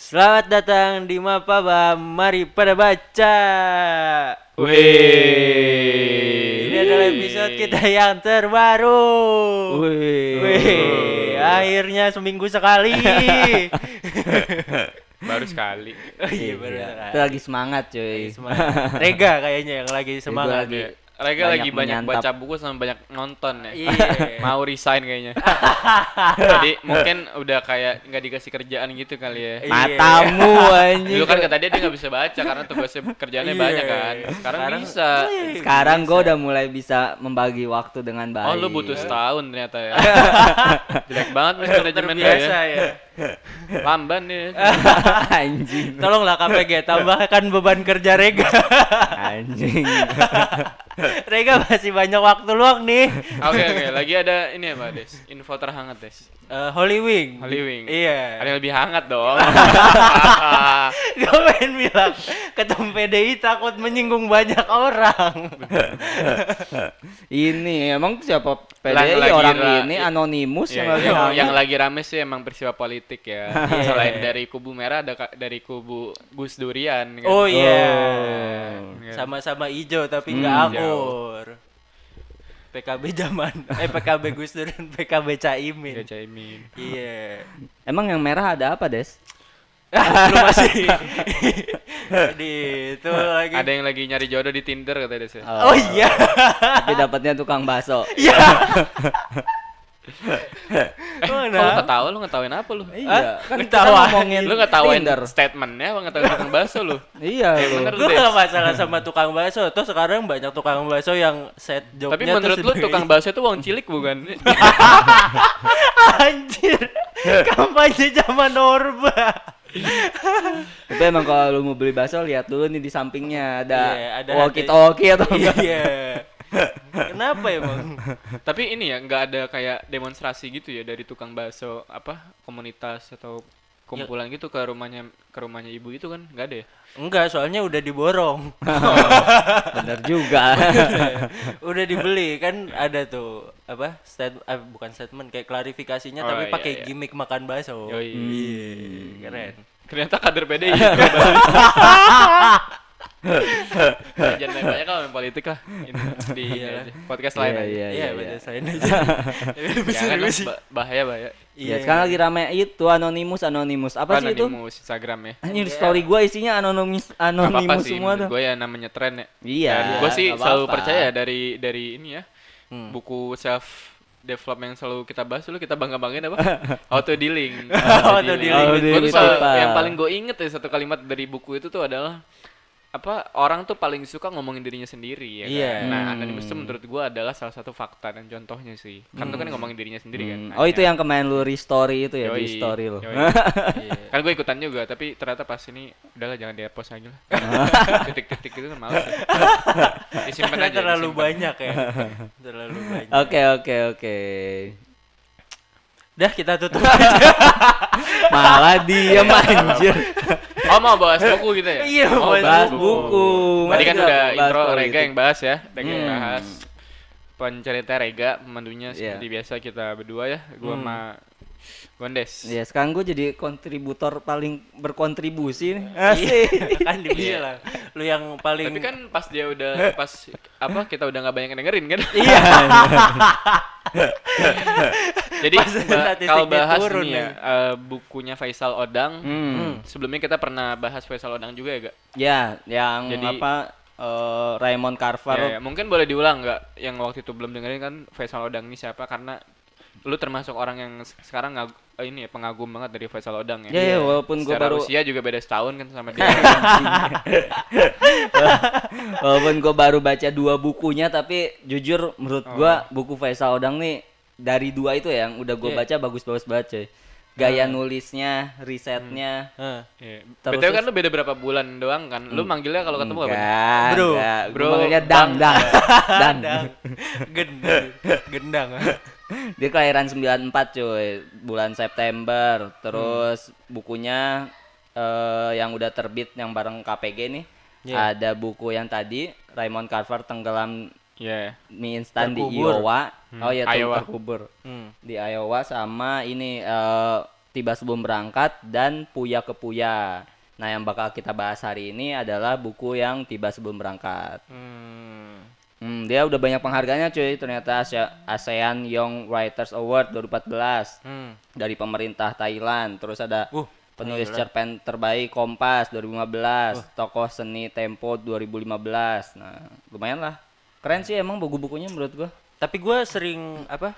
Selamat datang di Mapaba, mari pada baca. Wih. Ini adalah episode kita yang terbaru. Wih. Wih, akhirnya seminggu sekali. Baru sekali. oh iya, baru Iya, sekali. Itu lagi semangat cuy. Lagi semangat. Rega kayaknya yang lagi semangat. lagi-. Rega Banyak lagi banyak menyantap. baca buku sama banyak nonton ya. Iya. Mau resign kayaknya. Jadi mungkin udah kayak nggak dikasih kerjaan gitu kali ya. Iya. Matamu anjing. Dulu kan kata dia dia nggak bisa baca karena tugasnya kerjaannya Iya. banyak kan. Sekarang, Sekarang- bisa. Sekarang gue udah mulai bisa membagi waktu dengan Oh baik. lu butuh setahun ternyata ya. Jelek banget mas manajemen lu Terbiasa ya. Ya. Lamban deh. anjing. Tolonglah KPG tambahkan beban kerja Rega. Anjing. Rega masih banyak waktu luang nih. Oke oke, lagi ada ini apa Des? Info terhangat Des. Eh, Holy Wing. Holy Wing. Iya. Ada yang lebih hangat dong. Gue pengen bilang ketum PDI takut menyinggung banyak orang. ini emang siapa PDI lagi orang ra- ini anonimus Ya, yang lagi yang, hangat. yang lagi rame sih emang peristiwa politik ya. Iya. Selain dari kubu merah ada ka- dari kubu Gus Durian. kan. Oh iya. Iya. Sama-sama hijau tapi nggak Hmm. akur. PKB zaman eh PKB Gus Dur dan PKB Iya, Caimin. Caimin. Iya. Emang yang merah ada apa, Des? Lu masih di itu lagi. Ada yang lagi nyari jodoh di Tinder katanya Des. ya. Oh iya. Tapi dapatnya tukang bakso. Iya. Eh, Mana? ketawa lu ngetawain apa lu? Iya, kan kita Ketawa. ngomongin Lu ngetawain Tinder. statementnya apa ngetawain tukang bakso lu? Iya, Eh, lu. Gue gak masalah sama tukang bakso. Tuh sekarang banyak tukang bakso yang set jobnya Tapi menurut lu tukang bakso itu uang cilik bukan? Anjir. Kampanye zaman Orba. Tapi emang kalau lu mau beli bakso lihat dulu nih di sampingnya ada, Iya, ada walkie talkie atau enggak. Iya. Kenapa emang? Tapi ini ya nggak ada kayak demonstrasi gitu ya dari tukang bakso apa komunitas atau kumpulan gitu ke rumahnya ke rumahnya ibu itu kan nggak ada ya? Enggak, soalnya udah diborong. Bener juga. udah dibeli kan ada tuh apa? Stat eh, bukan statement kayak klarifikasinya Oh, tapi iya, pakai iya. gimmick makan bakso. Yoi. Iya, keren. Ternyata kader PDI. Jangan main banyak kalau main politik lah. Ini, di Iya. aja. podcast lain Iya, aja. iya, Iya, iya. betul saya aja. Lebih sih. ba- bahaya bahaya. Ya, sekarang lagi rame itu anonimus anonimus. Apa sih itu? Anonymous Instagram ya. Anjir story gua isinya anonimus anonimus semua tuh. gue ya namanya tren ya. Iya, gue sih selalu percaya dari dari ini ya. Hmm. Buku self development yang selalu kita bahas dulu kita bangga banggain apa? Auto dealing. Auto dealing. Auto Gue tuh dealing selalu- apa? yang paling gue inget ya satu kalimat dari buku itu tuh adalah apa orang tuh paling suka ngomongin dirinya sendiri ya kan? Iya. Nah, Hmm. anonymous itu menurut gue adalah salah satu fakta dan contohnya sih. Kan itu kan ngomongin dirinya sendiri kan. Hmm. Oh itu yang kemarin lu restory itu ya Yoi, di story lu. yoi. Iya. kan gue ikutan juga tapi ternyata pas ini udahlah jangan di post aja lah titik-titik gitu kan males ya. disimpan aja terlalu disimpan. banyak ya. terlalu banyak. Oke oke oke. Dah kita tutup aja. Malah diem anjir. oh mau bahas buku gitu ya Iya, oh, bahas Bahas buku. tadi kan udah intro politik? Rega yang bahas ya Rega yang Hmm. bahas pencerita Rega pemandunya Iya. seperti biasa kita berdua ya gua Hmm. sama Gondes Ya sekarang gue jadi kontributor paling berkontribusi nih. Iya, Asik. kan dibilang lu yang paling tapi kan pas dia udah pas apa kita udah nggak banyak dengerin kan iya jadi kalau bahas turun nih ya nih. eh, bukunya Faisal Odang Hmm. Sebelumnya kita pernah bahas Faisal Odang juga ya, gak? Ya, yang Jadi- apa eh, Raymond Carver. Ya, ya, mungkin boleh diulang nggak? Yang waktu itu belum dengerin kan Faisal Odang ini siapa? Karena lu termasuk orang yang se- sekarang ngag- eh, ini ya pengagum banget dari Faisal Odang ya. Ya, ya, walaupun gue baru usia juga beda setahun kan sama dia. walaupun gue baru baca dua bukunya tapi jujur menurut gua buku Faisal Odang nih dari dua itu ya, yang udah gue Iya. baca bagus-bagus baca. Gaya nulisnya, risetnya. Hah. Iya. Terus- BTW kan lu beda berapa bulan doang kan? Lu manggilnya kalau ketemu apa? Enggak, Bro, enggak. Gua bro, manggilnya dang, dang, dang. Gendang. Gendang. Gendang. Dia kelahiran 94 cuy, bulan September. Terus bukunya eh, yang udah terbit yang bareng KPG nih. Iya. Ada buku yang tadi Raymond Carver tenggelam Iya. mie instan di. Iowa. Oh iya, ter- Iowa. terkubur. Hmm. Di Iowa sama ini eh, tiba sebelum berangkat dan puya ke puya. Nah, yang bakal kita bahas hari ini adalah buku yang tiba sebelum berangkat. Hmm. Hmm, dia udah banyak penghargaannya cuy. Ternyata ASEAN Young Writers Award 2014 Hmm. dari pemerintah Thailand. Terus ada Uh, penulis Thailand. cerpen terbaik Kompas 2015, tokoh seni Tempo 2015. Nah, lumayan lah. Keren sih emang buku-bukunya menurut gua. Tapi gua sering apa?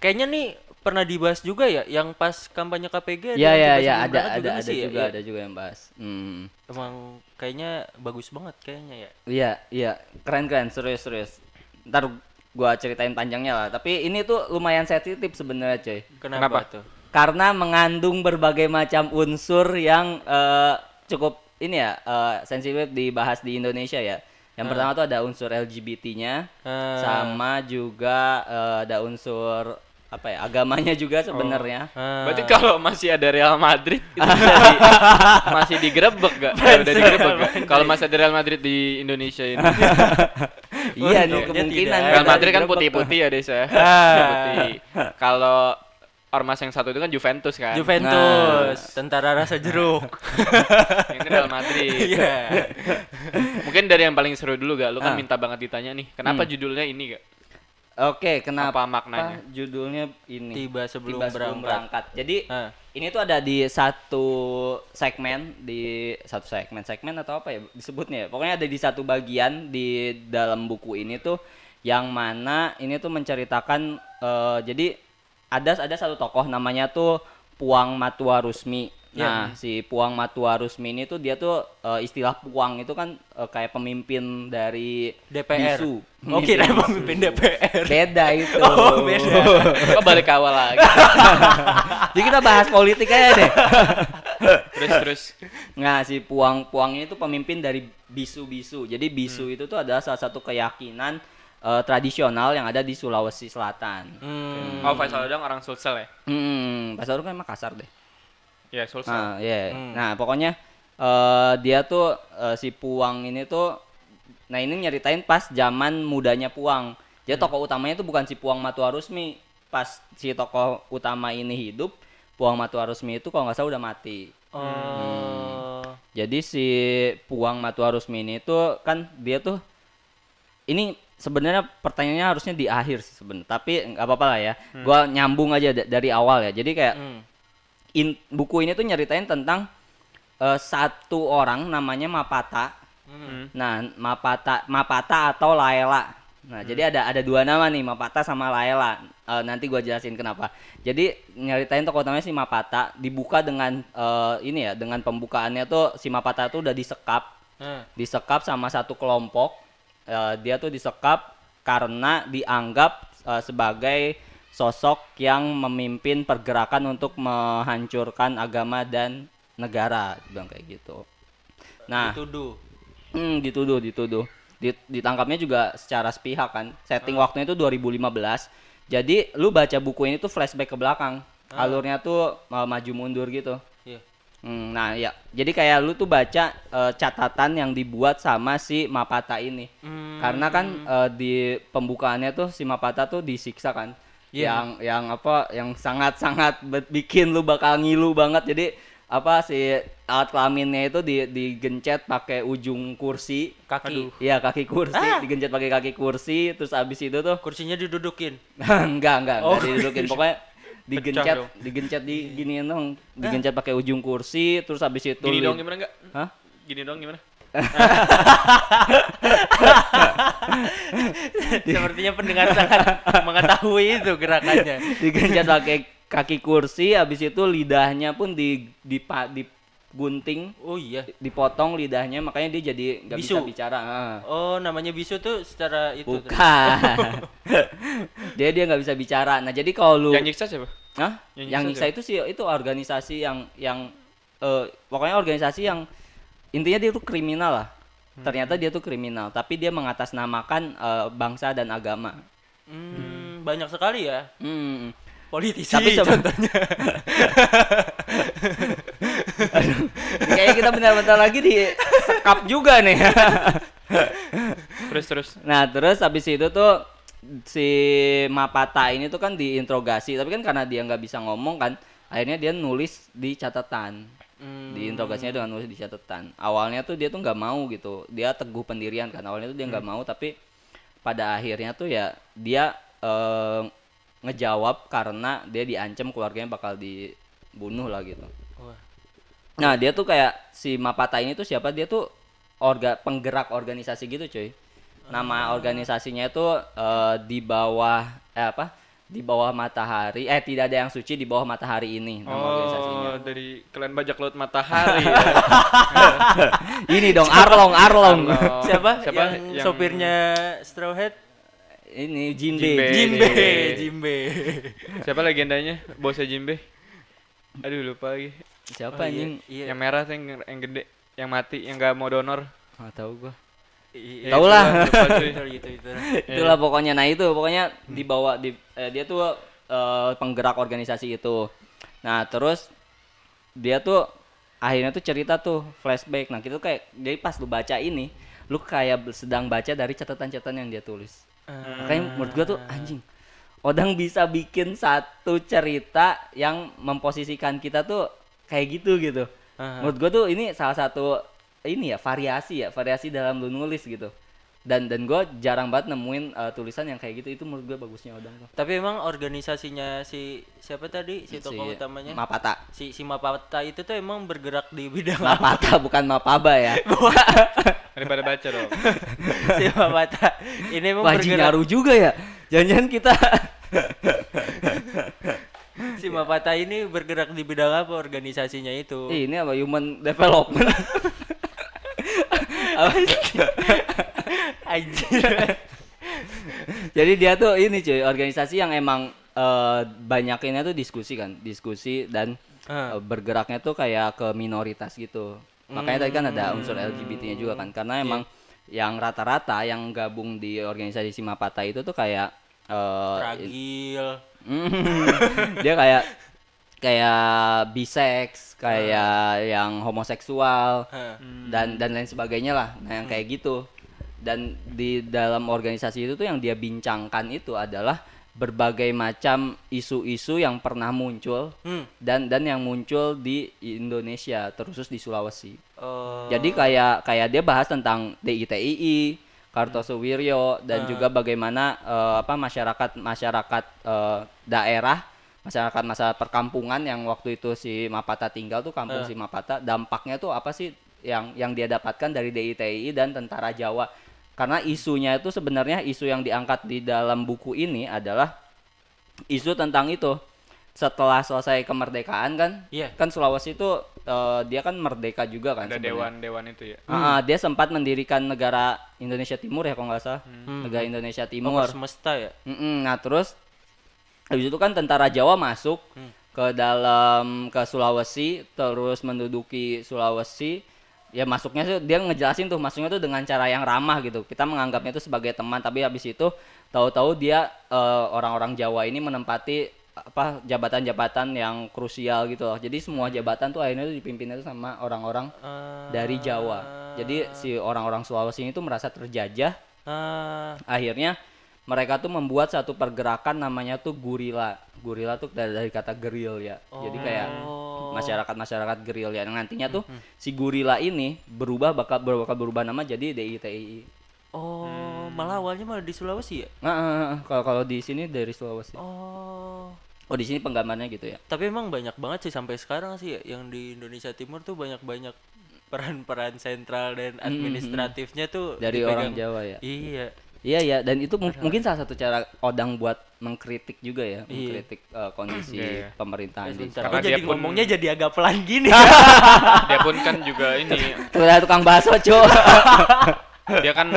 Kayaknya nih pernah dibahas juga ya yang pas kampanye KPG Iya ya ya sebelum ada berangkat ada juga ada nggak sih ya? juga Iya. ada juga yang bahas. Hmm. Emang kayaknya bagus banget kayaknya ya. Iya, iya, keren-keren, serius-serius. Ntar gua ceritain panjangnya lah. Tapi ini tuh lumayan sensitif sebenarnya, coy. Kenapa, Kenapa? tuh? Karena mengandung berbagai macam unsur yang eh, cukup ini ya eh, sensitif dibahas di Indonesia ya. Yang pertama tuh ada unsur LGBT-nya, Ah. sama juga eh, ada unsur apa ya agamanya juga sebenarnya. Ah. Berarti kalau masih ada Real Madrid itu di, masih digerebek gak? Udah digerebek gak? Kalau masih ada Real Madrid di Indonesia ini. iya nih Untungnya kemungkinan. Real Madrid kan putih-putih ya Desa. Ah. Putih. Kalau ormas yang satu itu kan Juventus kan. Juventus, tentara rasa jeruk. yang ini Real Madrid. Iya. Mungkin dari yang paling seru dulu gak? Lu kan Ah. minta banget ditanya nih. Kenapa Hmm. judulnya ini gak? Oke, kenapa Apa maknanya? judulnya ini? Tiba sebelum Tiba berangkat. Jadi Ah. ini tuh ada di satu segmen di satu segmen segmen atau apa ya disebutnya ya? Pokoknya ada di satu bagian di dalam buku ini tuh yang mana ini tuh menceritakan eh, jadi ada ada satu tokoh namanya tuh Puang Matua Rusmi. Ya. Nah, si Puang Matua Rusmi ini tuh dia tuh eh, istilah Puang itu kan eh, kayak pemimpin dari DPR. bisu. Oh, kira pemimpin DPR. Beda itu. Oh, beda. Kok balik ke awal lagi? Jadi kita bahas politik aja deh. terus terus. Nah, si Puang Puang ini tuh pemimpin dari bisu-bisu. Jadi bisu itu tuh adalah salah satu keyakinan eh, tradisional yang ada di Sulawesi Selatan. Hmm. Oh Faisal Odang orang Sulsel ya? Hmm, bahasa lu kan emang kasar deh. Ya Sulsel. Nah, iya. Hmm. Nah, pokoknya eh, dia tuh eh, si Puang ini tuh nah ini nyeritain pas zaman mudanya Puang. Jadi tokoh utamanya tuh bukan si Puang Matua Rusmi. Pas si tokoh utama ini hidup, Puang Matua Rusmi itu kalau nggak salah udah mati. Oh. Jadi si Puang Matua Rusmi ini tuh kan dia tuh ini sebenarnya pertanyaannya harusnya di akhir sih sebenarnya. Tapi nggak apa-apa lah ya. Gua nyambung aja da- dari awal ya. Jadi kayak Hmm. In- buku ini tuh nyeritain tentang eh, satu orang namanya Mapata. Hmm. Nah, Mapata Mapata atau Laela. Nah, jadi ada ada dua nama nih, Mapata sama Laela. Eh, nanti gua jelasin kenapa. Jadi nyeritain tokoh utamanya si Mapata dibuka dengan eh, ini ya, dengan pembukaannya tuh si Mapata tuh udah disekap, Nah. disekap sama satu kelompok. Eh, dia tuh disekap karena dianggap eh, sebagai sosok yang memimpin pergerakan untuk menghancurkan agama dan negara, bilang kayak gitu. Nah, Dituduh. Hmm, dituduh, dituduh. Dit- ditangkapnya juga secara sepihak kan. Setting Ah. waktunya itu 2015. Jadi lu baca buku ini tuh flashback ke belakang. Ah. Alurnya tuh uh, maju mundur gitu. Iya. Hmm, nah ya, jadi kayak lu tuh baca uh, catatan yang dibuat sama si Mapata ini. Hmm. Karena kan uh, di pembukaannya tuh si Mapata tuh disiksa kan. Iya. Yang yang apa yang sangat-sangat bikin lu bakal ngilu banget. Jadi apa si alat kelaminnya itu di digencet pakai ujung kursi Kaki. Iya kaki kursi, Ah. digencet pakai kaki kursi, terus abis itu tuh Kursinya didudukin. enggak enggak Oh. enggak didudukin pokoknya digencet dong. digencet di giniin dong, digencet pakai ujung kursi, terus abis itu Gini dong gimana enggak? Hah? Gini dong gimana? Sepertinya pendengar sangat mengetahui itu gerakannya. digencet pakai kaki kursi, abis itu lidahnya pun di di digunting, Oh iya. dipotong lidahnya, makanya dia jadi nggak bisa bicara. ah. Oh, namanya bisu tuh secara itu. Bukan. dia dia nggak bisa bicara. Nah jadi kalau lu Yang nyiksa siapa? Hah? Yang Yang, nyiksa nyiksa itu sih itu organisasi yang yang eh, pokoknya organisasi yang intinya dia tuh kriminal lah. Ternyata dia tuh kriminal, tapi dia mengatasnamakan eh, bangsa dan agama. Hmm, banyak sekali ya Hmm. politisi Tapi contohnya. Aduh, kayaknya kita bentar-bentar lagi di sekap juga nih. Terus terus. nah, terus habis itu tuh si Mapata ini tuh kan diinterogasi, tapi kan karena dia nggak bisa ngomong kan, akhirnya dia nulis di catatan Hmm. di interogasinya dengan nulis di catatan awalnya tuh dia tuh nggak mau gitu. Dia teguh pendirian kan. Awalnya tuh dia nggak mau tapi pada akhirnya tuh ya dia eh, ngejawab karena dia diancam keluarganya bakal dibunuh lah gitu. Wah. nah dia tuh kayak si Mapata ini tuh siapa? Dia tuh orga penggerak organisasi gitu cuy. Nama organisasinya itu eh, di bawah eh apa di bawah matahari eh tidak ada yang suci di bawah matahari ini nama organisasinya Oh, dari kalian bajak laut matahari. ya. ini dong Arlong Arlong Arlong. Siapa? Siapa yang, yang- sopirnya Straw Hat? ini Jinbe, Jinbe. Jimbe, Jimbe. Jimbe. Siapa legendanya? Bosnya Jimbe. Aduh lupa lagi. siapa Oh, anjing Iya. Yang merah tuh yang, yang gede, yang mati, yang gak mau donor. nggak tahu gua Tau itulah, lah. gitu. itulah pokoknya nah itu pokoknya dibawa di eh, dia tuh eh, penggerak organisasi itu nah terus dia tuh akhirnya tuh cerita tuh flashback nah gitu kayak jadi pas lu baca ini lu kayak sedang baca dari catatan-catatan yang dia tulis makanya menurut gua tuh anjing Odang bisa bikin satu cerita yang memposisikan kita tuh kayak gitu gitu Aha. menurut gua tuh ini salah satu ini ya variasi ya variasi dalam lu nulis gitu. Dan dan gue jarang banget nemuin uh, tulisan yang kayak gitu. Itu menurut gue bagusnya Odang tuh. Tapi emang organisasinya si siapa tadi? Si tokoh utamanya? Mapata. Si si Mapata itu tuh emang bergerak di bidang Mapata bukan Mapaba ya. Daripada baca dong. si Mapata. Ini emang Wajib bergerak. nyaru juga ya. Jangan-jangan kita. Si Mapata ini bergerak di bidang apa organisasinya itu? Ih, ini apa human development? Apa? Anjir. jadi dia tuh ini cuy organisasi yang emang eh, banyakinnya tuh diskusi kan diskusi dan Ah. eh, bergeraknya tuh kayak ke minoritas gitu makanya tadi kan ada unsur Hmm. LGBT-nya juga kan karena Iya. emang yang rata-rata yang gabung di organisasi Simapata itu tuh kayak eh, Ragil. Dia kayak kayak bisex, kayak yang homoseksual Hah. dan dan lain sebagainya lah. Nah, yang kayak gitu. Dan di dalam organisasi itu tuh yang dia bincangkan itu adalah berbagai macam isu-isu yang pernah muncul Hmm. dan dan yang muncul di Indonesia, terkhusus di Sulawesi. Oh. Jadi kayak kayak dia bahas tentang DITII, Kartosuwiryo dan juga bagaimana eh, apa masyarakat masyarakat eh, daerah, masyarakat masa perkampungan yang waktu itu si Mapata tinggal tuh kampung si Mapata, dampaknya tuh apa sih yang yang dia dapatkan dari DITII dan tentara Jawa. Karena isunya itu sebenarnya isu yang diangkat di dalam buku ini adalah isu tentang itu. Setelah selesai kemerdekaan kan, Iya. kan Sulawesi itu eh, dia kan merdeka juga kan Ada dewan-dewan itu ya. Ah, ah, dia sempat mendirikan negara Indonesia Timur ya kalau nggak salah. Negara Indonesia Timur. Timur semesta ya. Mm-mm, nah terus habis itu kan tentara Jawa masuk ke dalam ke Sulawesi terus menduduki Sulawesi. Ya masuknya tuh dia ngejelasin tuh masuknya tuh dengan cara yang ramah gitu. Kita menganggapnya itu sebagai teman tapi habis itu tahu-tahu dia eh, orang-orang Jawa ini menempati apa jabatan-jabatan yang krusial gitu loh. Jadi semua jabatan tuh akhirnya tuh dipimpin itu sama orang-orang Ah. dari Jawa. Jadi si orang-orang Sulawesi ini tuh merasa terjajah. Ah. akhirnya mereka tuh membuat satu pergerakan namanya tuh gurila gurila tuh dari, dari kata geril ya. Jadi kayak Oh. masyarakat masyarakat geril ya. Nantinya tuh si gurila ini berubah bakal bakal berubah nama jadi DITII Oh, malah awalnya malah di Sulawesi ya? nah kalau kalau di sini dari Sulawesi. Oh. oh di sini penggambarnya gitu ya? Tapi emang banyak banget sih sampai sekarang sih ya yang di Indonesia Timur tuh banyak-banyak peran-peran sentral dan administratifnya tuh dari orang dipegang- Jawa ya? Iya. Iya ya, dan itu mu- mungkin salah satu cara Odang buat mengkritik juga ya, Iya. mengkritik eh, kondisi Iya, iya. pemerintahan di Sebentar, Karena dia jadi pun- ngomongnya jadi agak pelan gini. Dia pun kan juga ini, Tuh tukang bakso, Cuk. dia kan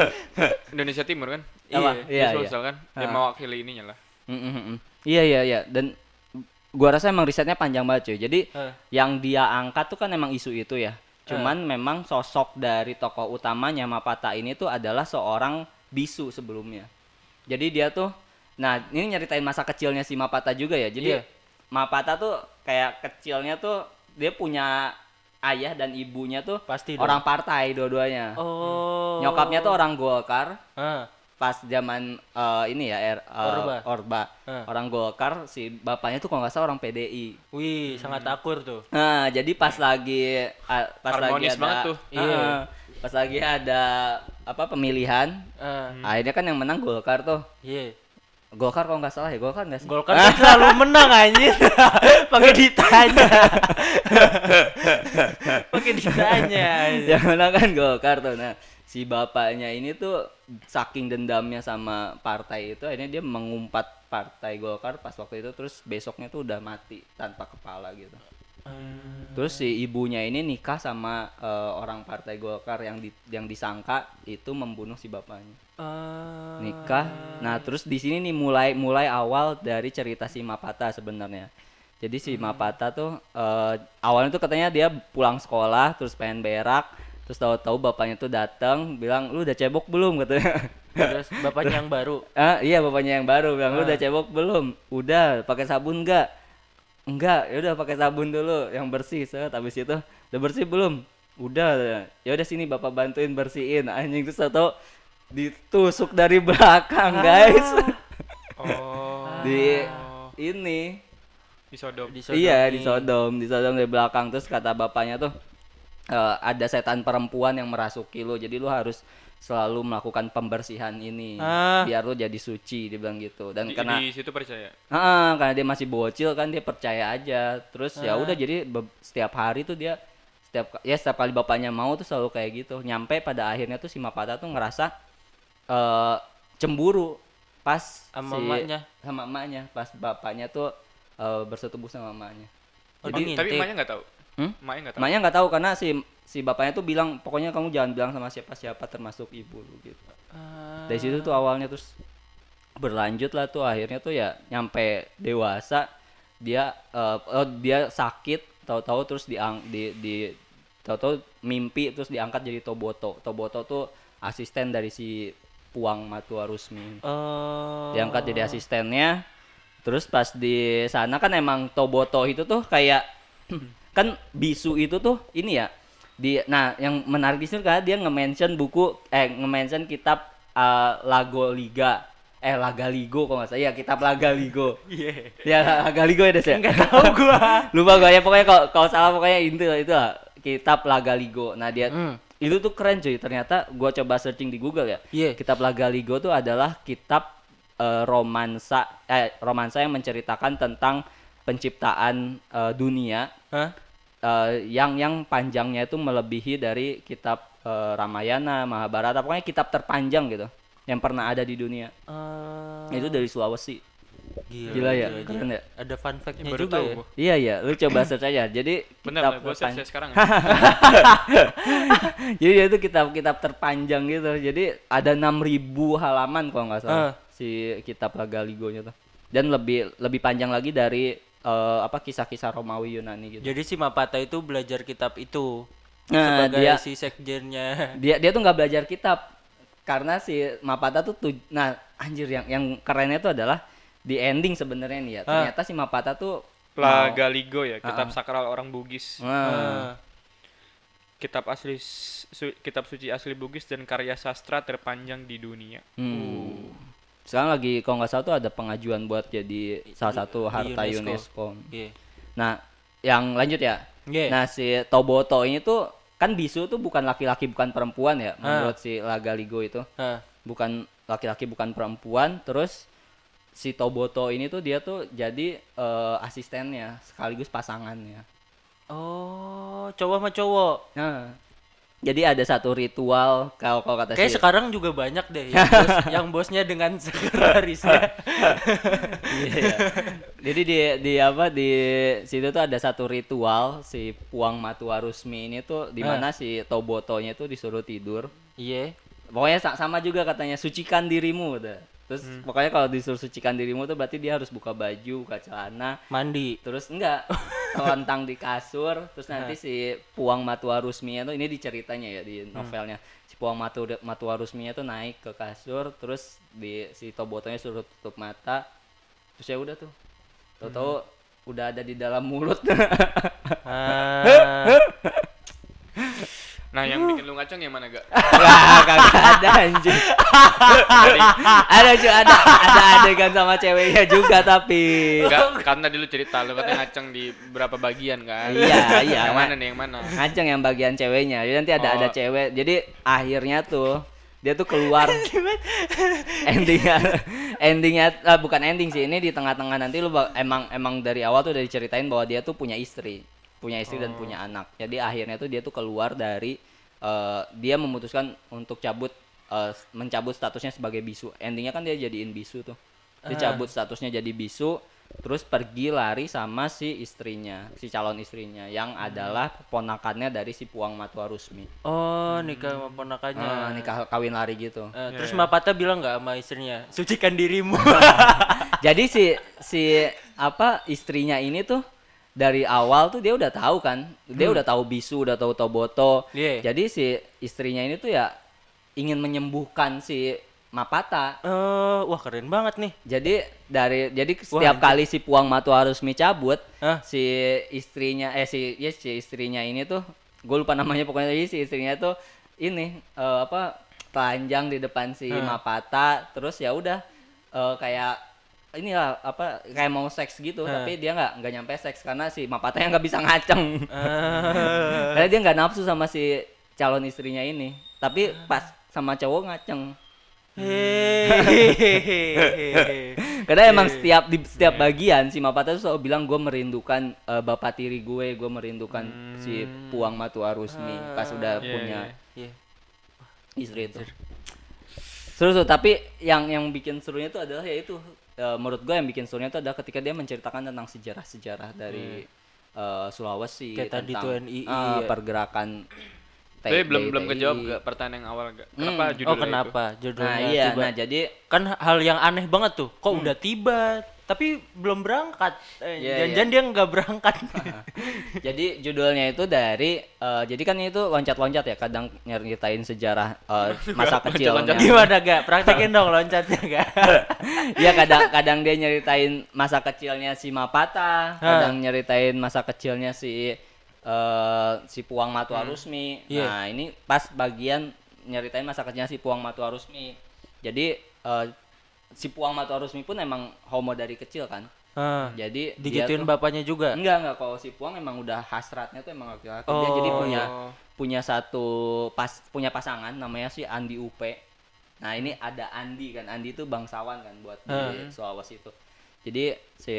Indonesia Timur kan? Apa? Dia Iya, iya. Sulsel kan? Dia mewakili ininya lah. Mm, mm, mm. Iya iya iya dan gua rasa emang risetnya panjang banget cuy. Jadi Hah. yang dia angkat tuh kan emang isu itu ya. Cuman memang sosok dari tokoh utamanya Mapata ini tuh adalah seorang bisu sebelumnya. Jadi dia tuh nah ini nyeritain masa kecilnya si Mapata juga ya. Jadi Iya. Mapata tuh kayak kecilnya tuh dia punya ayah dan ibunya tuh Pasti dong. orang partai dua-duanya. Oh. Nyokapnya tuh orang Golkar, Ah. pas zaman eh, ini ya er, eh, Orba. Orba. Hah. Orang Golkar si bapaknya tuh kalau nggak salah orang PDI. Wih, sangat akur tuh. Nah, jadi pas lagi ah, pas lagi Harmonis ada banget tuh. Iya. Pas lagi ada apa pemilihan, Eh, akhirnya kan yang menang Golkar tuh. iya. Golkar kalau nggak salah ya Golkar nggak sih? Golkar kan selalu menang anjir. Pakai ditanya. Pakai ditanya. anjir. yang menang kan Golkar tuh. Nah, si bapaknya ini tuh saking dendamnya sama partai itu akhirnya dia mengumpat partai Golkar pas waktu itu terus besoknya tuh udah mati tanpa kepala gitu. Terus si ibunya ini nikah sama eh, orang partai Golkar yang di, yang disangka itu membunuh si bapaknya. Eh, Nikah. Nah, terus di sini nih mulai mulai awal dari cerita si Mapata sebenarnya. Jadi si Mapata tuh eh, awalnya tuh katanya dia pulang sekolah terus pengen berak, terus tahu-tahu bapaknya tuh datang bilang, "Lu udah cebok belum?" katanya. Terus bapaknya yang baru. ah, iya bapaknya yang baru bilang, "Lu udah cebok belum?" "Udah, pakai sabun enggak?" Enggak, ya udah pakai sabun dulu yang bersih. Set, habis itu udah bersih belum? Udah. Ya udah sini Bapak bantuin bersihin. Anjing terus atau ditusuk dari belakang, guys. Oh. di ini. Di Sodom. Iya, di Sodom, di Sodom dari belakang terus kata bapaknya tuh "Eh, ada setan perempuan yang merasuki lu. Jadi lu harus selalu melakukan pembersihan ini Ah. biar lu jadi suci dia bilang gitu dan Di, karena di situ percaya. Ah, karena dia masih bocil kan dia percaya aja. Terus ya Ah. udah jadi be- setiap hari tuh dia setiap ya setiap kali bapaknya mau tuh selalu kayak gitu. Nyampe pada akhirnya tuh si Mapata tuh ngerasa eh cemburu pas Sama si- emaknya? sama emaknya pas bapaknya tuh eh, bersetubuh sama emaknya. Oh, Jadi Tapi emaknya nggak tahu. Hmm? Emaknya nggak tahu. nggak tahu karena si si bapaknya tuh bilang pokoknya kamu jangan bilang sama siapa-siapa termasuk ibu lu," gitu. Ah, dari situ tuh awalnya terus berlanjut lah tuh akhirnya tuh ya nyampe dewasa dia eh, oh, dia sakit tahu-tahu terus diang di di tahu-tahu mimpi terus diangkat jadi Toboto Toboto tuh asisten dari si Puang Matua Rusmi Oh. diangkat jadi asistennya terus pas di sana kan emang Toboto itu tuh kayak kan bisu itu tuh ini ya di nah yang menarik di sini kan dia nge-mention buku eh nge-mention kitab eh, Lago Liga. Eh Laga Ligo kok nggak salah. Ya kitab Laga Ligo. Iya. ya Laga Ligo ya Des ya? Enggak tahu gua. lupa gua. Ya pokoknya kalau kalau salah pokoknya itu itu lah. Kitab Laga Ligo. Nah dia Hmm. itu tuh keren cuy. Ternyata gua coba searching di Google ya. Iya. kitab Laga Ligo tuh adalah kitab eh, romansa eh romansa yang menceritakan tentang penciptaan eh, dunia Hah? eh, yang yang panjangnya itu melebihi dari kitab eh, Ramayana, Mahabharata, pokoknya kitab terpanjang gitu yang pernah ada di dunia. Ah, Itu dari Sulawesi. gila, Gila ya, keren ya. Ada fun fact-nya Baru juga tahu ya. gua. Iya iya, lu coba search aja. Jadi Benar, kitab gue terpan- search sekarang. Jadi dia itu kitab-kitab terpanjang gitu. Jadi ada 6000 halaman kalau nggak salah Ah. si kitab Laga Ligonya tuh. Dan lebih lebih panjang lagi dari eh, apa kisah-kisah Romawi Yunani gitu. Jadi si Mapata itu belajar kitab itu Nah, sebagai dia si sekjennya. dia dia tuh nggak belajar kitab karena si Mapata tuh tuj- nah anjir yang yang kerennya tuh adalah di ending sebenarnya nih ya Ah. ternyata si Mapata tuh Laga Ligo ya, kitab Ah, sakral orang Bugis. Nah, Ah. Kitab asli su- kitab suci asli Bugis dan karya sastra terpanjang di dunia. hmm. Sekarang lagi kalau nggak salah tuh ada pengajuan buat jadi salah satu di harta UNESCO. UNESCO. Iya. Nah, yang lanjut ya. Iya. Nah, si Toboto ini tuh kan bisu tuh bukan laki-laki bukan perempuan ya menurut si Lagaligo itu. Ah. bukan laki-laki bukan perempuan terus si Toboto ini tuh dia tuh jadi eh, asistennya sekaligus pasangannya Oh, cowok sama cowok. nah jadi ada satu ritual kalau kalau kata Kayak si sekarang juga banyak deh yang, bos, yang bosnya dengan sekretarisnya. Iya, iya. jadi di di apa di situ tuh ada satu ritual si Puang Matua Rusmi ini tuh di Ah. mana si Tobotonya tuh disuruh tidur Iya. pokoknya sa- sama juga katanya sucikan dirimu udah terus pokoknya kalau disuruh sucikan dirimu tuh berarti dia harus buka baju buka celana. Mandi. terus enggak telentang di kasur. Terus nanti si Puang Matua Rusminya tuh ini diceritanya ya di novelnya. Si Puang Matua Matua Rusminya tuh naik ke kasur terus di si Tobotonya suruh tutup mata. Terus ya udah tuh. Tahu-tahu udah ada di dalam mulut. Ah. Nah, yang bikin lu ngaceng yang mana gak? Enggak, kagak ada anjing. ada cuy, ada ada adegan sama ceweknya juga tapi. Enggak, karena dulu cerita lu katanya ngaceng di berapa bagian kan? Iya, iya. Yang mana nih, yang mana? Ngaceng yang bagian ceweknya. Jadi nanti ada ada Oh. cewek. Jadi akhirnya tuh dia tuh keluar endingnya endingnya ah, bukan ending sih ini di tengah-tengah nanti lu emang emang dari awal tuh udah diceritain bahwa dia tuh punya istri punya istri dan punya anak. Jadi akhirnya tuh dia tuh keluar dari eh, dia memutuskan untuk cabut eh, mencabut statusnya sebagai bisu. Endingnya kan dia jadiin bisu tuh. Dia cabut statusnya jadi bisu terus pergi lari sama si istrinya si calon istrinya yang adalah ponakannya dari si Puang Matua Rusmi. Oh, nikah sama ponakannya. Ah, nikah kawin lari gitu. Eh, terus Mapata bilang nggak sama istrinya, sucikan dirimu. jadi si si apa istrinya ini tuh dari awal tuh dia udah tahu kan dia udah tahu bisu udah tahu toboto Iya. jadi si istrinya ini tuh ya ingin menyembuhkan si Mapata Eh, wah keren banget nih. jadi dari jadi setiap anjir. kali si Puang Matu harus cabut Hah? si istrinya eh si ya si istrinya ini tuh gue lupa namanya pokoknya jadi si istrinya tuh ini eh, apa telanjang di depan si Mapata terus ya udah eh, kayak inilah apa kayak mau seks gitu tapi dia nggak nggak nyampe seks karena si Mapata yang nggak bisa ngaceng. Eh, karena dia nggak nafsu sama si calon istrinya ini. Tapi pas sama cowok ngaceng. Hehehe. Karena emang setiap di setiap bagian si Mapata tuh selalu bilang gue merindukan eh, bapak tiri gue, gue merindukan si Puang Matua Rusmi pas udah Iya, punya Iya. istri itu. Seru tuh, tapi yang yang bikin serunya itu adalah ya itu eh, menurut gue yang bikin serunya itu adalah ketika dia menceritakan tentang sejarah-sejarah dari eh, Sulawesi Kayak tadi tuh tentang NII, eh, ya. pergerakan Tapi belum belum kejawab gak pertanyaan yang awal gak? Kenapa Hmm. judulnya Oh kenapa judulnya Nah iya, tiba? nah jadi kan hal yang aneh banget tuh. Kok udah tiba tapi belum berangkat. Eh, Iya, jangan-jangan dia nggak berangkat. Jadi judulnya itu dari eh, jadi kan itu loncat-loncat ya kadang nyeritain sejarah eh, masa kecilnya. Loncat-loncat Gimana gak? Praktekin dong loncatnya gak? Iya kadang-kadang dia nyeritain masa kecilnya si Mapata, kadang nyeritain masa kecilnya si eh, si Puang Matua Rusmi. Iya. Nah, ini pas bagian nyeritain masa kecilnya si Puang Matua Rusmi. Jadi eh, si Puang Matua Rusmi pun emang homo dari kecil kan. Ah, Jadi digituin tuh- bapaknya juga. Enggak enggak kalau si Puang emang udah hasratnya tuh emang laki-laki. Dia jadi Oh. punya punya satu pas punya pasangan namanya si Andi Upe. Nah, ini ada Andi kan. Andi itu bangsawan kan buat di Sulawesi itu. Jadi si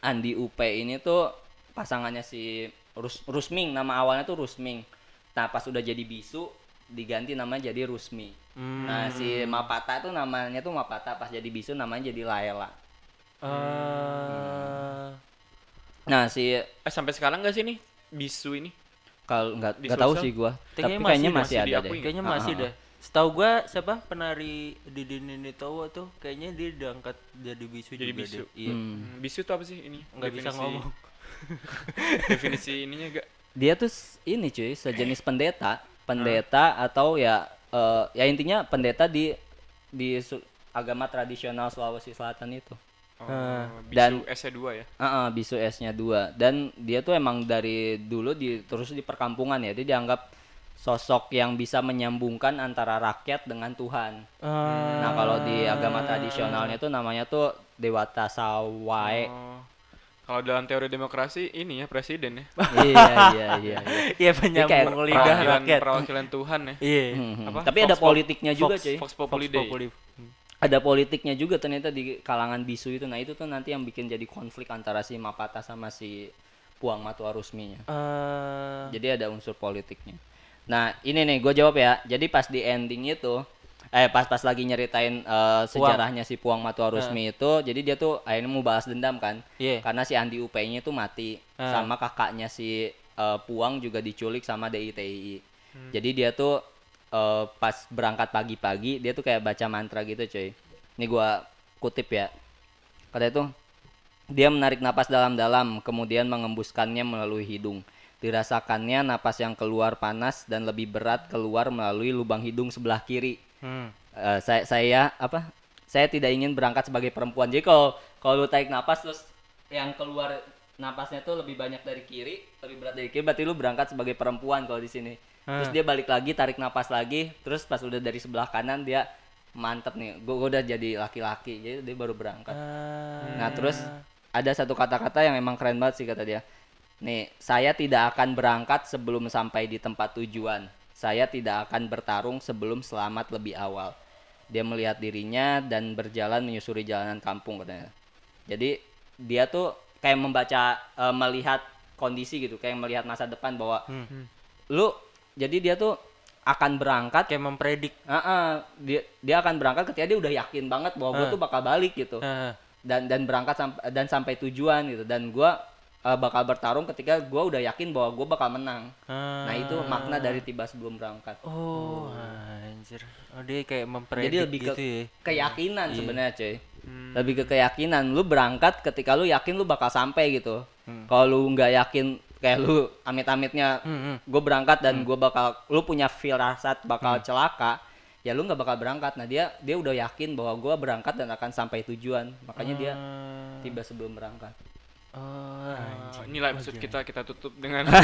Andi Upe ini tuh pasangannya si Rus, Rusming, nama awalnya tuh Rusming. Nah, pas udah jadi bisu diganti namanya jadi Rusmi. Hmm. Nah, si Mapata tuh namanya tuh Mapata pas jadi bisu namanya jadi Laela. Eh, Nah, si Eh sampai sekarang gak sih nih bisu ini? kalau nggak Di nggak tahu sih gua tapi Kayaknya kayaknya masih- masih, masih ada deh kayaknya Ah, masih ah, dah. Setahu gua siapa penari Didi Ninitowo tuh kayaknya dia diangkat jadi bisu Jadi juga bisu. deh. Iya. Hmm. Hmm, Bisu tuh apa sih ini? Nggak bisa ngomong. definisi ininya gak? dia tuh s- ini cuy sejenis pendeta pendeta atau ya eh, ya intinya pendeta di di su- agama tradisional Sulawesi Selatan itu Oh, bisu Dan- S2 ya? Heeh, bisu S-nya dua dan dia tuh emang dari dulu di terus di perkampungan ya dia dianggap sosok yang bisa menyambungkan antara rakyat dengan Tuhan. Eh, Nah kalau di agama tradisionalnya tuh namanya tuh Dewata Sawae. Oh. Kalau dalam teori demokrasi ini ya presiden ya. iya iya iya. iya. Iya penyambung lidah Perwakilan, rakyat. perwakilan Tuhan ya. Iya. Hmm, Apa? Tapi ada Vox Pop- politiknya juga Vox- cuy. Vox Populi Day. Populi. ada politiknya juga ternyata di kalangan bisu itu nah itu tuh nanti yang bikin jadi konflik antara si Mapata sama si Puang Matua Rusminya Eh, jadi ada unsur politiknya nah ini nih gue jawab ya jadi pas di ending itu eh pas pas lagi nyeritain eh, sejarahnya si Puang Matua Rusmi itu jadi dia tuh akhirnya mau balas dendam kan. Iya. karena si Andi UP-nya tuh mati. Ah. sama kakaknya si eh, Puang juga diculik sama DITI Hmm. jadi dia tuh eh, pas berangkat pagi-pagi dia tuh kayak baca mantra gitu cuy ini gua kutip ya. Kata itu dia menarik napas dalam-dalam kemudian mengembuskannya melalui hidung. Dirasakannya napas yang keluar panas dan lebih berat keluar melalui lubang hidung sebelah kiri hmm. Eh, saya saya apa saya tidak ingin berangkat sebagai perempuan jadi kalau kalau lu tarik napas terus yang keluar napasnya tuh lebih banyak dari kiri, lebih berat dari kiri, berarti lu berangkat sebagai perempuan kalau di sini. Terus Ah. dia balik lagi, tarik napas lagi, terus pas udah dari sebelah kanan dia mantep nih, gue udah jadi laki-laki, jadi dia baru berangkat. Ah. Nah terus ada satu kata-kata yang emang keren banget sih kata dia. Nih, saya tidak akan berangkat sebelum sampai di tempat tujuan. Saya tidak akan bertarung sebelum selamat lebih awal. Dia melihat dirinya dan berjalan menyusuri jalanan kampung katanya. Jadi dia tuh kayak membaca eh, melihat kondisi gitu, kayak melihat masa depan bahwa Hmm. lu jadi dia tuh akan berangkat kayak mempredik Heeh, dia dia akan berangkat ketika dia udah yakin banget bahwa gue Ah. tuh bakal balik gitu Ah. dan dan berangkat sampai dan sampai tujuan gitu dan gua uh, bakal bertarung ketika gua udah yakin bahwa gua bakal menang Ah. nah itu makna dari tiba sebelum berangkat oh anjir oh dia kayak mempredik jadi lebih gitu ke ya keyakinan Iya. sebenarnya cuy Hmm. lebih ke keyakinan lu berangkat ketika lu yakin lu bakal sampai gitu Hmm. kalau lu nggak yakin kayak lu amit-amitnya Hmm, hmm. gue berangkat dan gua bakal lu punya firasat bakal celaka ya lu nggak bakal berangkat nah dia dia udah yakin bahwa gua berangkat dan akan sampai tujuan makanya dia Ah. tiba sebelum berangkat oh Oh, inilah maksud kita kita tutup dengan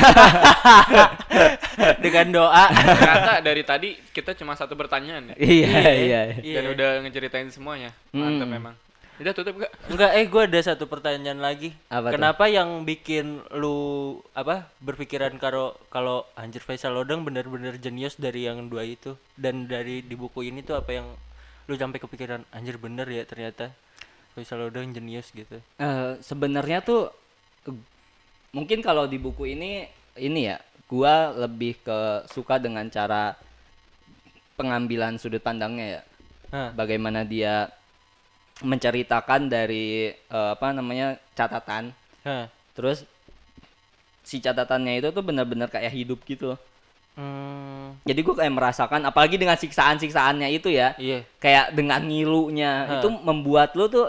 dengan doa ternyata dari tadi kita cuma satu pertanyaan ya. iya iya dan Iya. udah ngeceritain semuanya mantap Hmm. memang udah tutup gak Enggak, eh gue ada satu pertanyaan lagi. Apa tuh? Kenapa yang bikin lu apa berpikiran kalau kalau anjir Faisal Odang bener-bener jenius dari yang dua itu dan dari di buku ini tuh apa yang lu sampai kepikiran anjir bener ya ternyata Faisal Odang jenius gitu. Eh, sebenarnya tuh mungkin kalau di buku ini ini ya gua lebih ke suka dengan cara pengambilan sudut pandangnya ya Hah. bagaimana dia menceritakan dari eh, apa namanya catatan Hah. terus si catatannya itu tuh benar-benar kayak hidup gitu Hmm, jadi gua kayak merasakan apalagi dengan siksaan-siksaannya itu ya. Iya. kayak dengan ngilunya. Hah. itu membuat lu tuh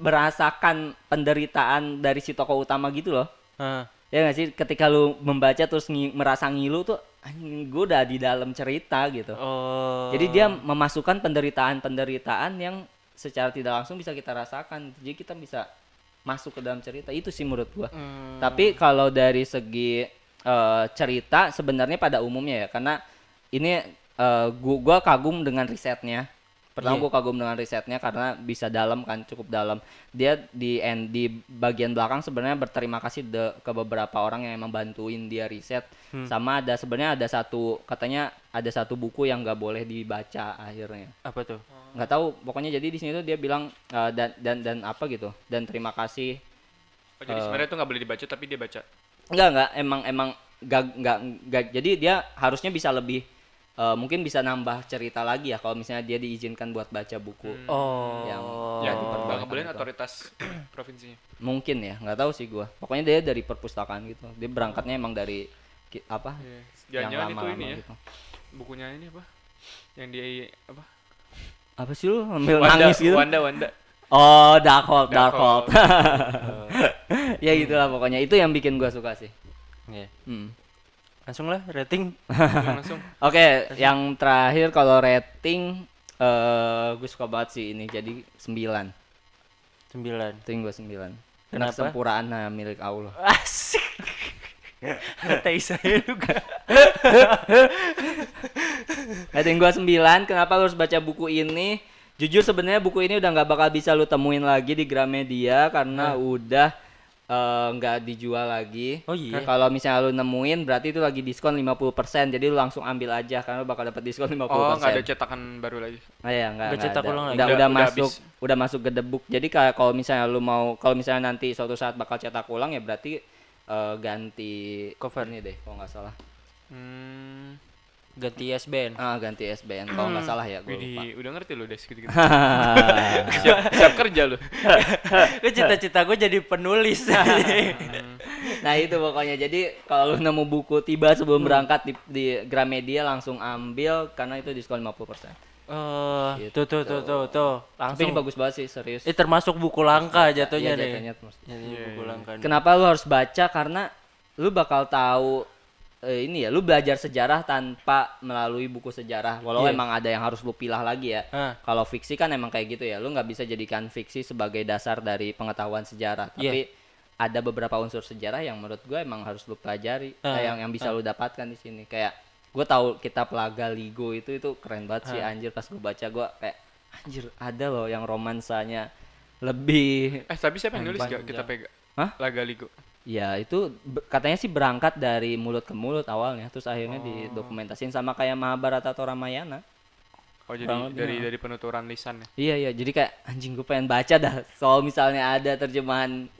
merasakan penderitaan dari si tokoh utama gitu loh. Hah. ya nggak sih? Ketika lu membaca terus ngi- merasa ngilu tuh anjing gue udah di dalam cerita gitu. Oh. jadi dia memasukkan penderitaan-penderitaan yang secara tidak langsung bisa kita rasakan jadi kita bisa masuk ke dalam cerita. Itu sih menurut gua. Hmm, tapi kalau dari segi eh, cerita sebenarnya pada umumnya ya karena ini eh, gua, gua kagum dengan risetnya. Pertama Iya. gua kagum dengan risetnya karena bisa dalam kan cukup dalam. Dia di end di bagian belakang sebenarnya berterima kasih de- ke beberapa orang yang emang bantuin dia riset. Hmm. Sama ada sebenarnya ada satu katanya ada satu buku yang nggak boleh dibaca akhirnya apa tuh? nggak tahu pokoknya jadi di sini tuh dia bilang eh, dan dan dan apa gitu dan terima kasih oh, jadi sebenarnya itu nggak boleh dibaca tapi dia baca Enggak enggak. Emang emang enggak enggak, enggak. jadi dia harusnya bisa lebih eh, mungkin bisa nambah cerita lagi ya kalau misalnya dia diizinkan buat baca buku Oh. Yang- ya nggak diperbolehkan boleh itu. otoritas provinsinya. Mungkin ya nggak tahu sih gua. Pokoknya dia dari perpustakaan gitu. Dia berangkatnya emang dari ki- apa? Iya. yang jangan-jangan itu lama-lama ini ya. gitu. bukunya ini apa? Yang dia apa? Apa sih lu? Ambil Wanda nangis gitu? Wanda Wanda. Oh Darkhold Dark Darkhold Hold. ya gitulah pokoknya itu yang bikin gua suka sih Iya. hmm. Langsung lah rating. langsung Oke, yang terakhir kalau rating eh gue suka banget sih ini jadi 9. 9. Rating gue 9. Kenapa? Karena kesempurnaan nah, milik Allah. Asik. Kata saya juga. Rating gue 9, kenapa lu harus baca buku ini? Jujur sebenarnya buku ini udah nggak bakal bisa lu temuin lagi di Gramedia karena udah eh, nggak dijual lagi. Oh iya? Kalau misalnya lu nemuin berarti itu lagi diskon 50%. Jadi lu langsung ambil aja karena lu bakal dapat diskon 50%. oh nggak ada cetakan baru lagi Oh iya, enggak, cetak ulang lagi? Udah, Udah- udah, masuk, habis. udah masuk book. Jadi kayak kalau misalnya lu mau, kalau misalnya nanti suatu saat bakal cetak ulang ya berarti eh, ganti Cover. ini deh, kalau nggak salah. hmm Ganti ISBN. Ah, ganti SBN kalau nggak salah ya, gue lupa. Udah ngerti lu des gitu, -gitu. siap, siap kerja lu Gue cita-cita gue jadi penulis. nah itu pokoknya. Jadi kalau lu nemu buku tiba sebelum berangkat di, di Gramedia langsung ambil karena itu diskon 50%. Oh, Gitu. tuh tuh tuh tuh tuh. Tapi ini Langsung. bagus banget sih, serius. Eh termasuk buku langka jatuhnya Iya, nih. jatuhnya Iya, buku iya. langka. nih. Kenapa lu harus baca? Karena lu bakal tahu eh, ini ya, lu belajar sejarah tanpa melalui buku sejarah. Walau Iya. emang ada yang harus lu pilah lagi ya. Kalau fiksi kan emang kayak gitu ya, lu nggak bisa jadikan fiksi sebagai dasar dari pengetahuan sejarah. Iya. Tapi ada beberapa unsur sejarah yang menurut gue emang harus lu pelajari Ah, eh, yang yang bisa lu dapatkan di sini kayak gue tahu kitab Laga Ligo itu itu keren banget sih anjir pas gue baca gue kayak anjir ada loh yang romansanya lebih Eh tapi siapa yang nulis gak kita pegang? Hah? Laga Ligo. Ya itu katanya sih berangkat dari mulut ke mulut awalnya, terus akhirnya Oh. didokumentasiin sama kayak Mahabharata atau Ramayana. Oh jadi Kurang lebih, dari ya. dari penuturan lisan ya. Iya iya, jadi kayak anjing gue pengen baca dah. Soal misalnya ada terjemahan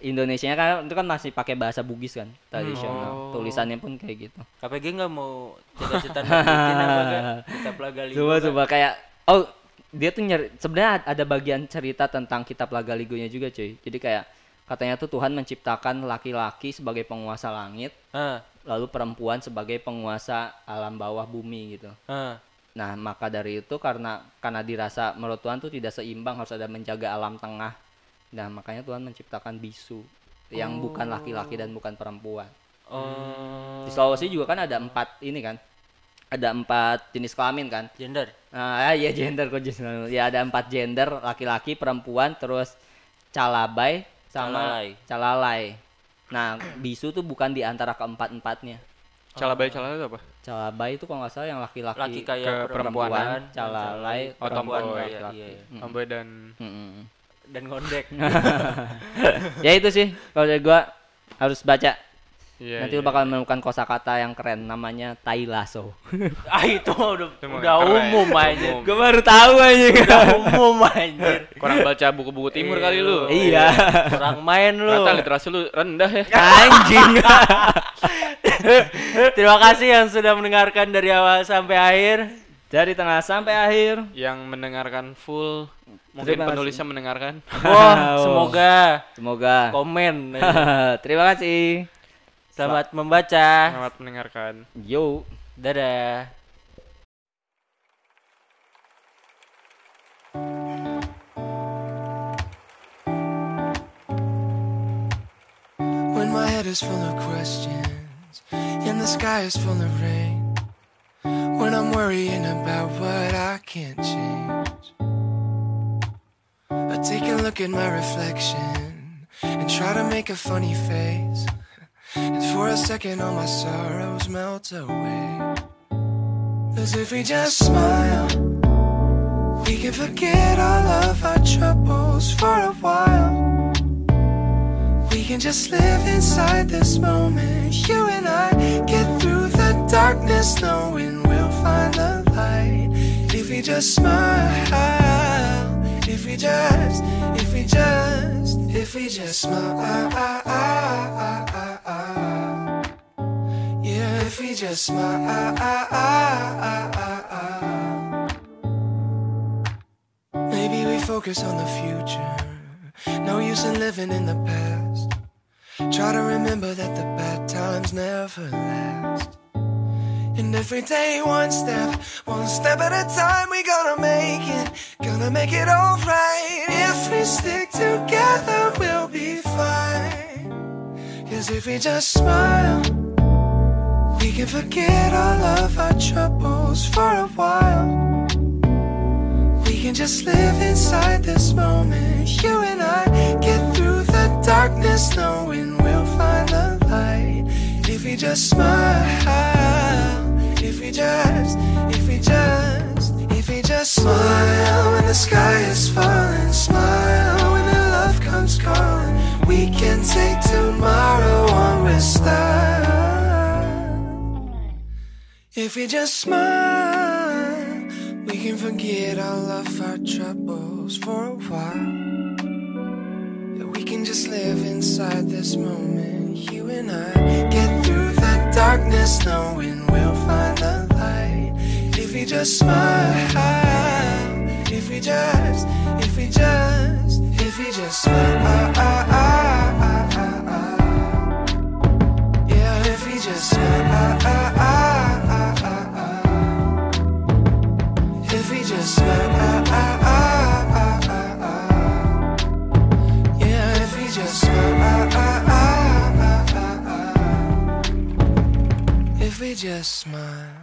Indonesia kan itu kan masih pakai bahasa Bugis kan, tradisional. Oh. Tulisannya pun kayak gitu. KPG nggak mau cita-cita bikin apa kitab laga ligo Coba Kak? coba kayak oh dia tuh nyari sebenarnya ada bagian cerita tentang kitab Laga Ligonya juga cuy. Jadi kayak katanya tuh Tuhan menciptakan laki-laki sebagai penguasa langit, ah lalu perempuan sebagai penguasa alam bawah bumi gitu. ah Nah, maka dari itu karena karena dirasa menurut Tuhan tuh tidak seimbang harus ada menjaga alam tengah. Nah, makanya Tuhan menciptakan bisu yang bukan laki-laki dan bukan perempuan. oh Di Sulawesi juga kan ada empat ini kan. Ada empat jenis kelamin kan. gender Nah, ya gender kok kelamin. Ya ada empat gender, laki-laki, perempuan, terus calabai sama Calalai. calalai. Nah, bisu tuh bukan di antara keempat-empatnya. Calabai calabai itu apa? Calabai itu kalau nggak salah yang laki-laki laki kayak ke perempuan, perempuan, calalai, Oh, perempuan tomboy. kayak laki-laki. iya, iya. Tomboy dan Mm-mm. dan ngondek ya itu sih kalau dari gua harus baca Iya, nanti iya. lu bakal menemukan kosakata yang keren namanya tai lasso ah itu mah udah Itu mah udah keren. umum anjir Umum. gua baru tahu aja udah umum anjir Kurang baca buku-buku timur kali lu. iya kurang main lu Ternyata literasi lu rendah ya. anjing terima kasih yang sudah mendengarkan dari awal sampai akhir dari tengah sampai akhir Yang mendengarkan full mungkin Terima kasih. penulisnya mendengarkan. wah Wow. semoga semoga komen terima kasih selamat membaca Selamat mendengarkan. yo dadah When my head is full of questions and the sky is full of rain. When I'm worrying about what I can't change. I take a look at my reflection and try to make a funny face. And for a second, all my sorrows melt away. As if we just smile, we can forget all of our troubles for a while. We can just live inside this moment. You and I get through the darkness, knowing we'll find the light. If we just smile, if we just, if we just, if we just smile. Ah, ah, ah, Just smile. Ah, ah, ah, Maybe we focus on the future. No use in living in the past. Try to remember that the bad times never last. And every day, one step, one step at a time, we gonna make it, gonna make it alright. If we stick together, we'll be fine. Cause if we just smile, we can forget all of our troubles for a while. We can just live inside this moment. You and I get through the darkness, knowing we'll find the light. If we just smile, if we just, if we just, if we just smile when the sky is falling, smile when the love comes calling. We can take tomorrow on with style. If we just smile, we can forget all of our troubles for a while. We can just live inside this moment. You and I get through the darkness, knowing we'll find the light. If we just smile, if we just, if we just, if we just smile. Yeah, if we just smile. Just smile.